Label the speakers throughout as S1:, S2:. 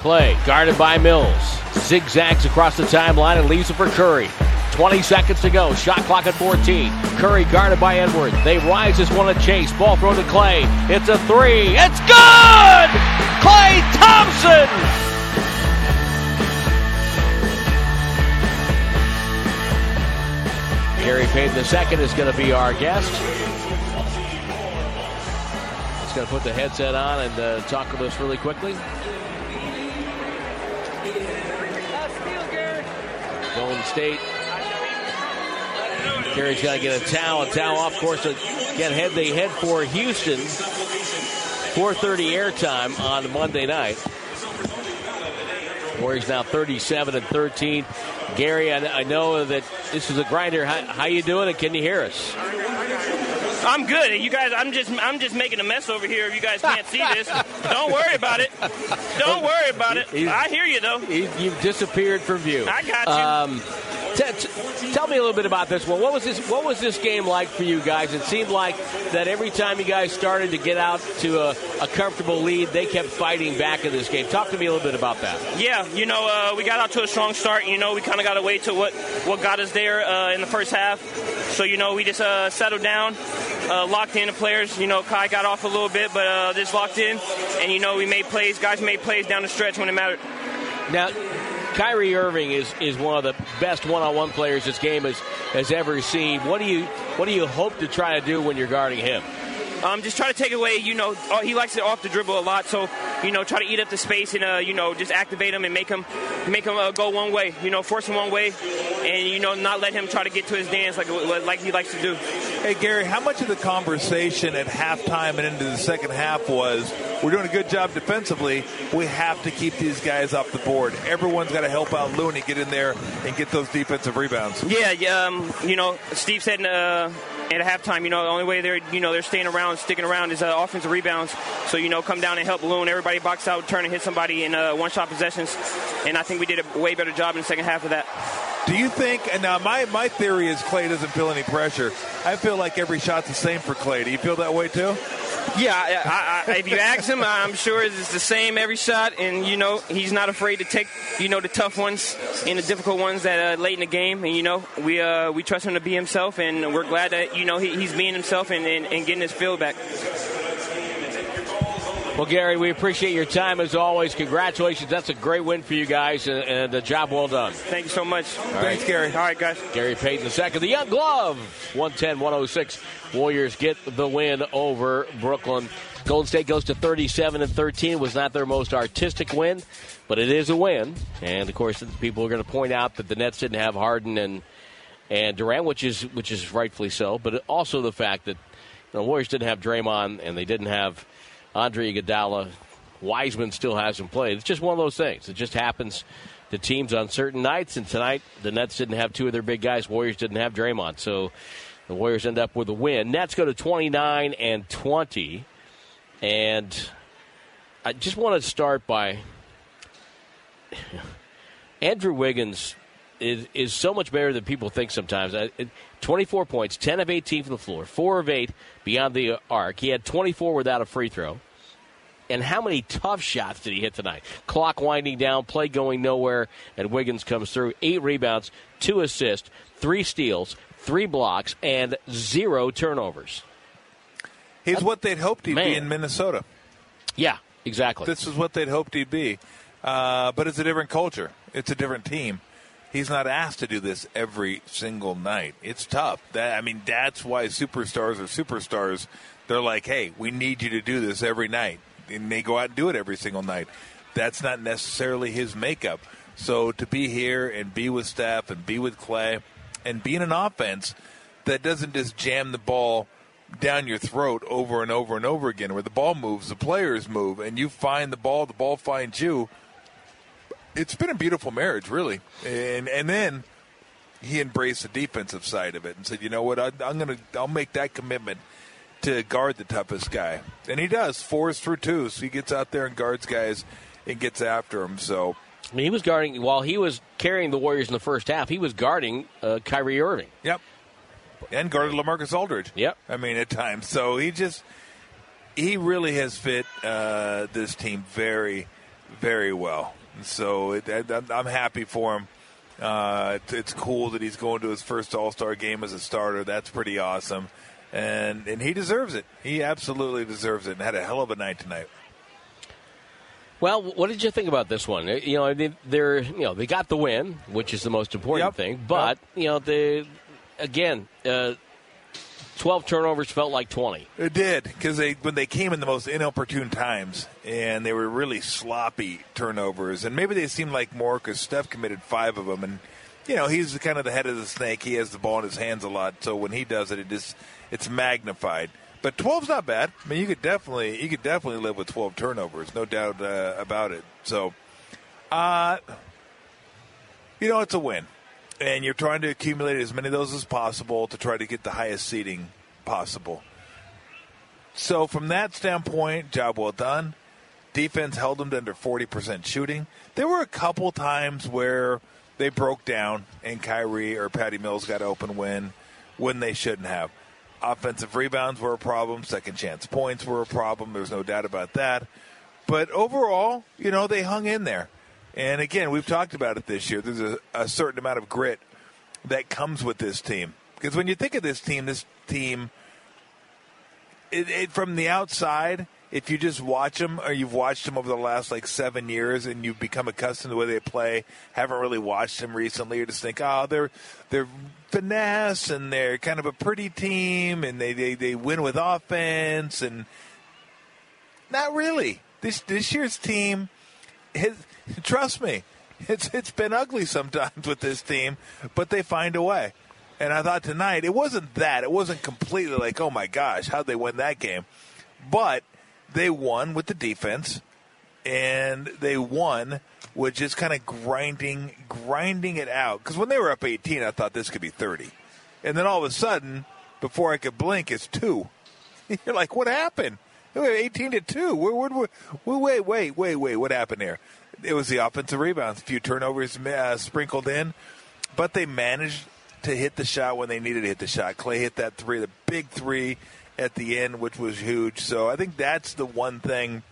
S1: Klay, guarded by Mills, zigzags across the timeline and leaves it for Curry. 20 seconds to go. Shot clock at 14. Curry guarded by Edwards. They rise as one to chase. Ball thrown to Klay. It's a three. It's good! Klay Thompson! Gary Payton II is going to be our guest. He's going to put the headset on and uh, talk with us really quickly. Golden State. Gary's got to get a towel, a towel off course. Again, head they head for Houston. 4:30 airtime on Monday night. Warriors now 37 and 13. Gary, I, I know that this is a grinder. How, how you doing? And can you hear us?
S2: I'm good. You guys, I'm just, I'm just making a mess over here. If you guys can't see this, don't worry about it. Don't worry about it. I hear you though.
S1: You've disappeared from view.
S2: I got you. Um,
S1: T- t- tell me a little bit about this one. What was this? What was this game like for you guys? It seemed like that every time you guys started to get out to a, a comfortable lead, they kept fighting back in this game. Talk to me a little bit about that.
S2: Yeah, you know, uh, we got out to a strong start. You know, we kind of got to wait to what what got us there uh, in the first half. So you know, we just uh, settled down, uh, locked in the players. You know, Kai got off a little bit, but uh, just locked in, and you know, we made plays. Guys made plays down the stretch when it mattered.
S1: Now, Kyrie Irving is, is one of the best one-on-one players this game has, has ever seen. What do you what do you hope to try to do when you're guarding him?
S2: Um, just try to take away, you know, oh, he likes it off the dribble a lot. So, you know, try to eat up the space and, uh, you know, just activate him and make him, make him uh, go one way. You know, force him one way, and you know, not let him try to get to his dance like like he likes to do.
S3: Hey Gary, how much of the conversation at halftime and into the second half was we're doing a good job defensively. We have to keep these guys off the board. Everyone's got to help out Looney get in there and get those defensive rebounds.
S2: Yeah, yeah. Um, you know, Steve said. Uh, at halftime, you know, the only way they're, you know, they're staying around, sticking around is uh, offensive rebounds. So, you know, come down and help Loon. Everybody box out, turn and hit somebody in uh, one-shot possessions. And I think we did a way better job in the second half of that.
S3: Do you think? And now my my theory is Klay doesn't feel any pressure. I feel like every shot's the same for Klay. Do you feel that way too?
S2: Yeah, I, I, if you ask him, I'm sure it's the same every shot, and you know he's not afraid to take you know the tough ones and the difficult ones that uh, late in the game, and you know we uh, we trust him to be himself, and we're glad that you know he, he's being himself and, and, and getting his feel back.
S1: Well, Gary, we appreciate your time as always. Congratulations. That's a great win for you guys, and, and a job well done.
S2: Thank you so much.
S3: All Thanks, right. Gary.
S2: All right, guys.
S1: Gary Payton second. The Young Glove, 110 106. Warriors get the win over Brooklyn. Golden State goes to 37 and 13. It was not their most artistic win, but it is a win. And of course, people are going to point out that the Nets didn't have Harden and and Durant, which is which is rightfully so. But also the fact that the Warriors didn't have Draymond and they didn't have Andre Iguodala. Wiseman still hasn't played. It's just one of those things. It just happens to teams on certain nights. And tonight, the Nets didn't have two of their big guys. Warriors didn't have Draymond. So the Warriors end up with a win. Nets go to 29 and 20. And I just want to start by Andrew Wiggins is, is so much better than people think sometimes. 24 points, 10 of 18 from the floor, 4 of 8 beyond the arc. He had 24 without a free throw and how many tough shots did he hit tonight? Clock winding down, play going nowhere, and Wiggins comes through. Eight rebounds, two assists, three steals, three blocks, and zero turnovers.
S3: He's what they'd hoped he'd Man. be in Minnesota.
S1: Yeah, exactly.
S3: This is what they'd hoped he'd be. Uh, but it's a different culture, it's a different team. He's not asked to do this every single night. It's tough. That I mean, that's why superstars are superstars. They're like, hey, we need you to do this every night and they go out and do it every single night. That's not necessarily his makeup. So to be here and be with Steph and be with Klay and be in an offense that doesn't just jam the ball down your throat over and over and over again, where the ball moves, the players move, and you find the ball, the ball finds you. It's been a beautiful marriage, really. And and then he embraced the defensive side of it and said, you know what, I, I'm gonna, I'll make that commitment to guard the toughest guy, and he does fours through two. So he gets out there and guards guys and gets after them. So.
S1: I mean, he was guarding while he was carrying the Warriors in the first half. He was guarding uh, Kyrie Irving.
S3: Yep, and guarded LaMarcus Aldridge.
S1: Yep.
S3: I mean, at times. So he just he really has fit uh, this team very, very well. So it, I'm happy for him. Uh, it's cool that he's going to his first All Star game as a starter. That's pretty awesome, and and he deserves it. He absolutely deserves it. And had a hell of a night tonight.
S1: Well, what did you think about this one? You know, they're you know they got the win, which is the most important
S3: yep.
S1: thing. But yep. you know, they again, uh, 12 turnovers felt like 20.
S3: It did because they when they came in the most inopportune times and they were really sloppy turnovers and maybe they seemed like more because Steph committed five of them and you know he's kind of the head of the snake. He has the ball in his hands a lot, so when he does it, it just it's magnified. But 12's not bad. I mean, you could definitely you could definitely live with 12 turnovers, no doubt uh, about it. So, uh, you know, it's a win and you're trying to accumulate as many of those as possible to try to get the highest seating possible. So, from that standpoint, job well done. Defense held them to under 40% shooting. There were a couple times where they broke down and Kyrie or Patty Mills got open when when they shouldn't have. Offensive rebounds were a problem. Second chance points were a problem. There's no doubt about that. But overall, you know, they hung in there. And again, we've talked about it this year. There's a, a certain amount of grit that comes with this team. Because when you think of this team, this team, it, it, from the outside, if you just watch them or you've watched them over the last like seven years and you've become accustomed to the way they play, haven't really watched them recently, or just think, oh, they're they're finesse and they're kind of a pretty team and they, they, they win with offense and not really. This this year's team has Trust me, it's it's been ugly sometimes with this team, but they find a way. And I thought tonight it wasn't that. It wasn't completely like, oh my gosh, how'd they win that game? But they won with the defense, and they won with just kind of grinding, grinding it out. Because when they were up 18, I thought this could be 30, and then all of a sudden, before I could blink, it's two. You're like, what happened? 18 to two. Wait, wait, wait, wait, wait. What happened there? it was the offensive rebounds, a few turnovers uh, sprinkled in, but they managed to hit the shot when they needed to hit the shot. Klay hit that three, the big three at the end, which was huge. So I think that's the one thing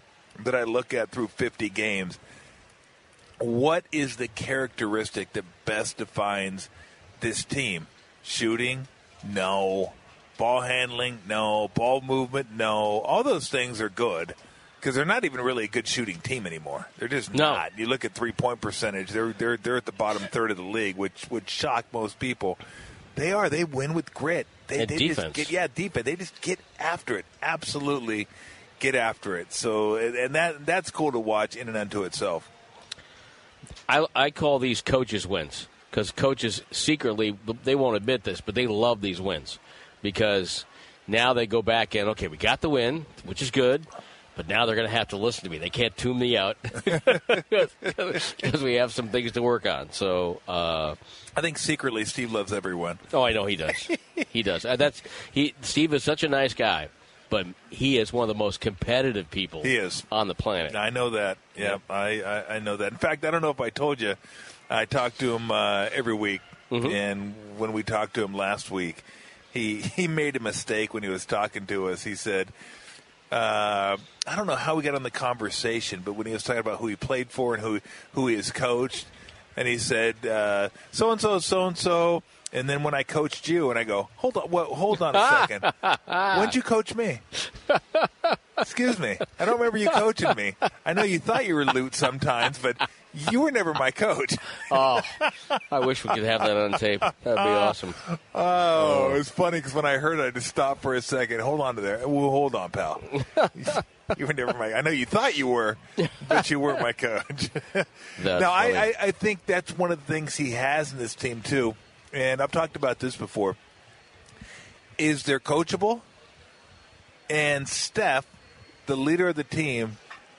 S3: that I look at through 50 games. What is the characteristic that best defines this team? Shooting? No. Ball handling? No. Ball movement? No. All those things are good because they're not even really a good shooting team anymore. They're just
S1: no.
S3: not. You look at three point percentage; they're they're they're at the bottom third of the league, which would shock most people. They are. They win with grit. They,
S1: and
S3: they
S1: defense.
S3: Just get, yeah, defense. They just get after it. Absolutely, get after it. So, and that that's cool to watch in and unto itself.
S1: I I call these coaches wins because coaches secretly they won't admit this, but they love these wins because now they go back and okay, we got the win, which is good but now they're going to have to listen to me. They can't tune me out because we have some things to work on. So uh,
S3: I think secretly Steve loves everyone.
S1: Oh, I know he does. he does. Uh, that's he. Steve is such a nice guy, but he is one of the most competitive people.
S3: He is
S1: on the planet.
S3: I know that. Yeah, I, I, I know that. In fact, I don't know if I told you. I talk to him uh, every week, mm-hmm. and when we talked to him last week, he he made a mistake when he was talking to us. He said uh, I don't know how we got on the conversation, but when he was talking about who he played for and who who he has coached, and he said so and so, so and so, and then when I coached you, and I go, hold on, well, hold on a second, when'd you coach me? Excuse me, I don't remember you coaching me. I know you thought you were Lute sometimes, but you were never my coach.
S1: oh, I wish we could have that on tape. That'd be awesome.
S3: Oh, it was funny because when I heard it, I just stopped for a second. Hold on to there. Well, hold on, pal. you were never my. I know you thought you were, but you weren't my coach. now, I, I, I think that's one of the things he has in this team too, and I've talked about this before. Is they're coachable, and Steph, the leader of the team,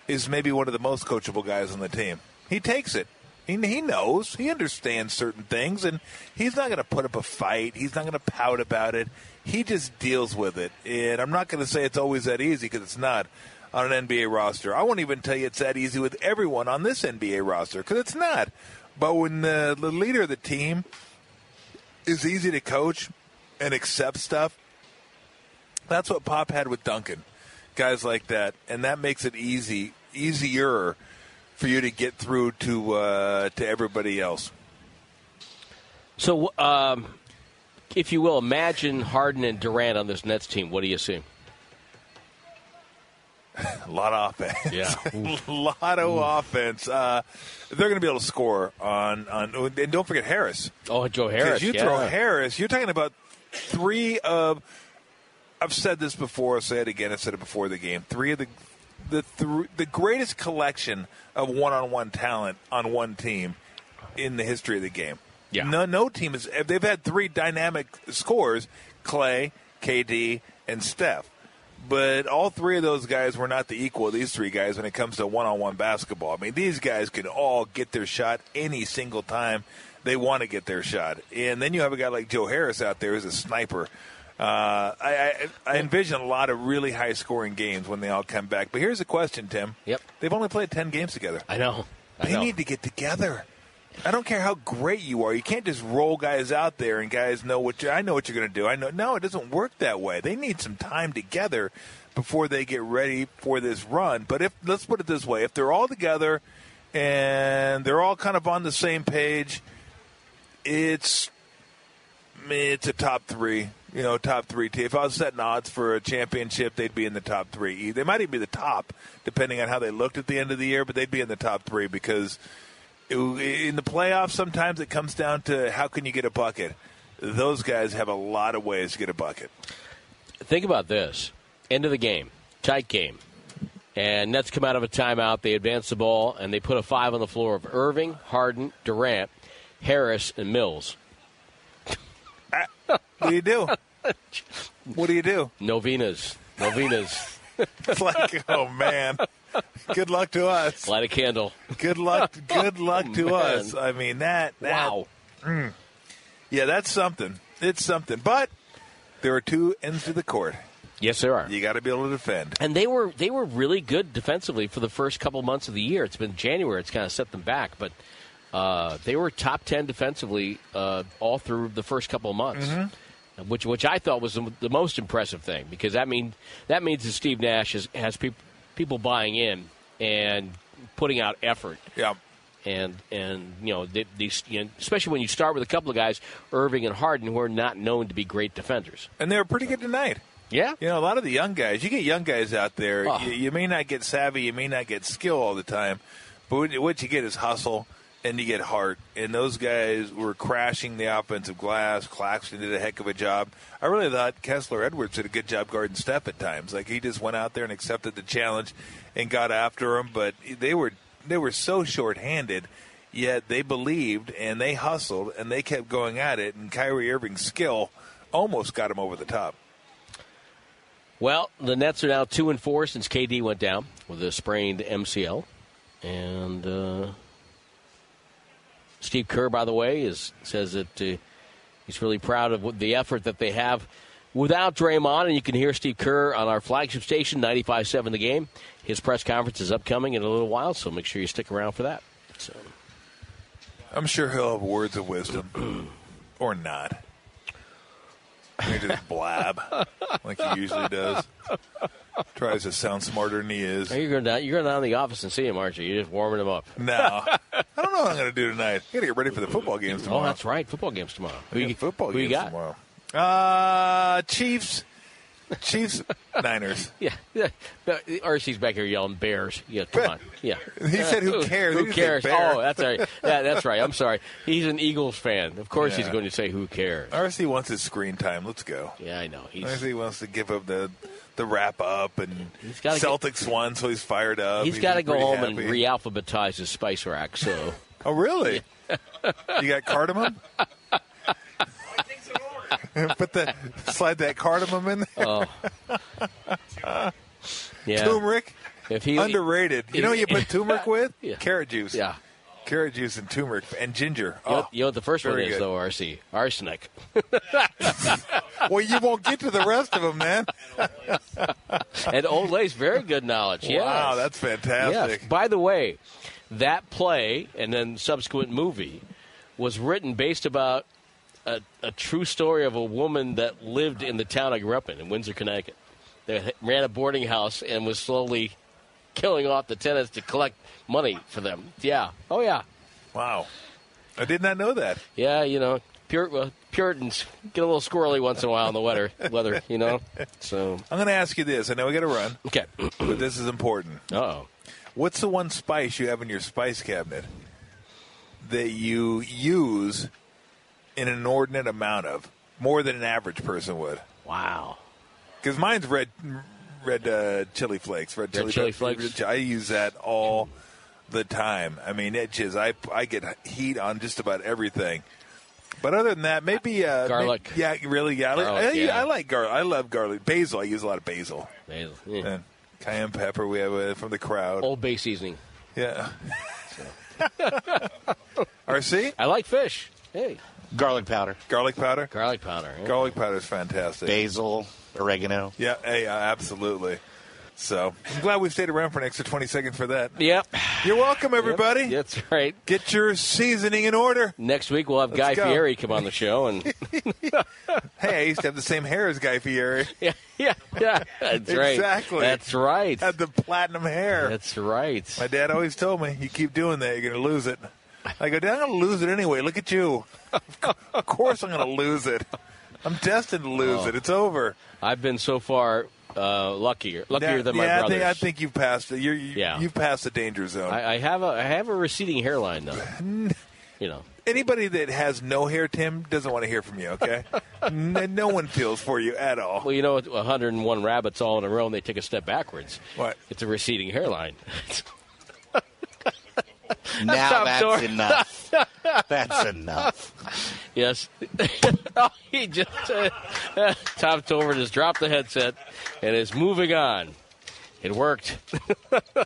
S3: is maybe one of the most coachable guys on the team. He takes it. He, he knows. He understands certain things, and he's not going to put up a fight. He's not going to pout about it. He just deals with it. And I'm not going to say it's always that easy because it's not on an NBA roster. I won't even tell you it's that easy with everyone on this NBA roster because it's not. But when the, the leader of the team is easy to coach and accept stuff, that's what Pop had with Duncan. Guys like that. And that makes it easy, easier for you to get through to uh, to everybody else.
S1: So, um, if you will, imagine Harden and Durant on this Nets team. What do you see?
S3: A lot of offense.
S1: Yeah.
S3: a lot of offense. Uh, they're going to be able to score on on. And don't forget Harris.
S1: Oh, Joe Harris.
S3: you
S1: yeah.
S3: throw Harris, you're talking about three of. I've said this before. I'll say it again. I said it before the game. Three of the the th- the greatest collection of one-on-one talent on one team in the history of the game.
S1: Yeah.
S3: No, no team is. They've had three dynamic scores: Klay, KD, and Steph. But all three of those guys were not the equal of these three guys when it comes to one-on-one basketball. I mean, these guys can all get their shot any single time they want to get their shot. And then you have a guy like Joe Harris out there who's a sniper. Uh, I, I, I envision a lot of really high-scoring games when they all come back. But here's the question, Tim.
S1: Yep.
S3: They've only played ten games together.
S1: I know. I
S3: They
S1: know.
S3: need to get together. I don't care how great you are. You can't just roll guys out there and guys know what you, I know what you're going to do. I know no, it doesn't work that way. They need some time together before they get ready for this run. But if let's put it this way, if they're all together and they're all kind of on the same page, it's it's a top three. You know, top three team. If I was setting odds for a championship, they'd be in the top three. They might even be the top, depending on how they looked at the end of the year. But they'd be in the top three because it- in the playoffs, sometimes it comes down to how can you get a bucket. Those guys have a lot of ways to get a bucket.
S1: Think about this. End of the game. Tight game. And Nets come out of a timeout. They advance the ball, and they put a five on the floor of Irving, Harden, Durant, Harris, and Mills.
S3: What do you do? What do you do?
S1: Novenas. Novenas.
S3: It's like, oh man, good luck to us.
S1: Light a candle.
S3: Good luck. Good luck to
S1: Man.
S3: us. I mean that. that
S1: Wow.
S3: Yeah, that's something. It's something. But there are two ends to the court.
S1: Yes, there are.
S3: You got to be able to defend.
S1: And they were they were really good defensively for the first couple months of the year. It's been January; it's kind of set them back, but uh, they were top ten defensively uh, all through the first couple of months, which which I thought was the, the most impressive thing because that mean that means that Steve Nash has, has peop, people buying in and putting out effort.
S3: Yeah.
S1: And and you know these you know, especially when you start with a couple of guys, Irving and Harden, who are not known to be great defenders.
S3: And they were pretty good tonight.
S1: Yeah,
S3: You know, a lot of the young guys, you get young guys out there,
S1: Oh.
S3: you, you may not get savvy, you may not get skill all the time, but what you get is hustle and you get heart. And those guys were crashing the offensive glass. Claxton did a heck of a job. I really thought Kessler Edwards did a good job guarding Steph at times. Like he just went out there and accepted the challenge and got after him, but they were they were so short-handed. Yet they believed and they hustled and they kept going at it. And Kyrie Irving's skill almost got him over the top.
S1: Well, the Nets are now two and four since KD went down with a sprained MCL, and uh, Steve Kerr, by the way, is says that uh, he's really proud of the effort that they have without Draymond. And you can hear Steve Kerr on our flagship station, 95.7 The Game. His press conference is upcoming in a little while, so make sure you stick around for that. So,
S3: I'm sure he'll have words of wisdom, or not. He just blab like he usually does. Tries to sound smarter than he is.
S1: you're going down. You're going down to the office and see him, aren't you? You're just warming him up.
S3: No, I don't know what I'm going to do tonight. I got to get ready for the football games tomorrow.
S1: Oh, that's right. Football games tomorrow. Who you,
S3: football
S1: who you
S3: games
S1: got?
S3: tomorrow. Uh, Chiefs, Chiefs, Niners.
S1: Yeah, yeah. RC's back here yelling Bears. Yeah, come on. Yeah.
S3: He said, "Who cares?"
S1: Who cares? Oh, that's right. Yeah, that's right. I'm sorry. He's an Eagles fan. Of course, he's going to say, "Who cares?"
S3: RC wants his screen time. Let's go.
S1: Yeah, I know. He's
S3: RC wants to give up the the wrap up and
S1: gotta get-
S3: Celtics won, so he's fired up.
S1: he's got to go home
S3: happy.
S1: and re-alphabetize his spice rack. So
S3: Oh, really? you got cardamom? Put the slide that cardamom in there. Oh.
S1: yeah,
S3: Turmeric,
S1: if he
S3: underrated. You know what you put turmeric with?
S1: Yeah.
S3: Carrot juice.
S1: yeah.
S3: carrot juice and turmeric and ginger.
S1: You know,
S3: Oh,
S1: you know what the first one is,
S3: good.
S1: though, RC? Arsenic.
S3: well, you won't get to the rest of them, man.
S1: and Old Lace, very good knowledge. Yes.
S3: Wow, that's fantastic.
S1: Yes. By the way, that play and then subsequent movie was written based about a, a true story of a woman that lived in the town I grew up in, in Windsor, Connecticut. That ran a boarding house and was slowly killing off the tenants to collect money for them. Yeah. Oh yeah.
S3: Wow. I did not know that.
S1: Yeah. You know, Pur- uh, Puritans get a little squirrely once in a while in the weather. weather. You know. So
S3: I'm going to ask you this. I know we got to run,
S1: okay.
S3: but this is important.
S1: Uh oh.
S3: What's the one spice you have in your spice cabinet that you use in an inordinate amount of, more than an average person would?
S1: Wow.
S3: Because mine's red, red uh, chili flakes. Red,
S1: Red chili flakes?
S3: I use that all the time. I mean, it just I I get heat on just about everything. But other than that, maybe uh,
S1: Garlic.
S3: may- yeah, really. Yeah, I, like-
S1: Garlic,
S3: I,
S1: yeah.
S3: I like garlic. I love garlic. Basil. I use a lot of basil
S1: Basil. Yeah.
S3: and cayenne pepper. We have uh, from the crowd.
S1: Old Bay seasoning.
S3: Yeah. RC
S1: I like fish. Hey,
S4: Garlic powder,
S3: garlic powder.
S1: garlic powder. yeah.
S3: Garlic powder is fantastic.
S4: basil, oregano.
S3: Yeah, hey, uh, absolutely. So I'm glad we stayed around for an extra 20 seconds for that.
S1: Yep.
S3: You're welcome, everybody.
S1: That's right.
S3: Get your seasoning in order.
S1: Next week we'll have Guy
S3: go.
S1: Fieri come on the show, and
S3: Hey, I used to have the same hair as Guy Fieri.
S1: yeah, yeah, yeah. That's right.
S3: Exactly.
S1: That's right.
S3: Had the platinum hair.
S1: That's right.
S3: My dad always told me, "You keep doing that, you're going to lose it." I go, "Dad, I'm going to lose it anyway. Look at you. of course, I'm going to lose it. I'm destined to lose
S1: Oh.
S3: it. It's over."
S1: I've been so far uh, luckier, luckier
S3: Yeah,
S1: than my
S3: yeah, I
S1: brothers.
S3: think, I think you've passed it. You're, you,
S1: Yeah.
S3: You've passed the danger zone.
S1: I, I have a I have a receding hairline though. you know.
S3: Anybody that has no hair, Tim, doesn't want to hear from you. Okay, N- no one feels for you at all.
S1: Well, you know, 101 rabbits all in a row, and they take a step backwards.
S3: What?
S1: It's a receding hairline.
S4: Now
S1: Tom
S4: that's enough. That's enough.
S1: Yes. oh, he just uh, Tolbert has dropped the headset and is moving on. It worked.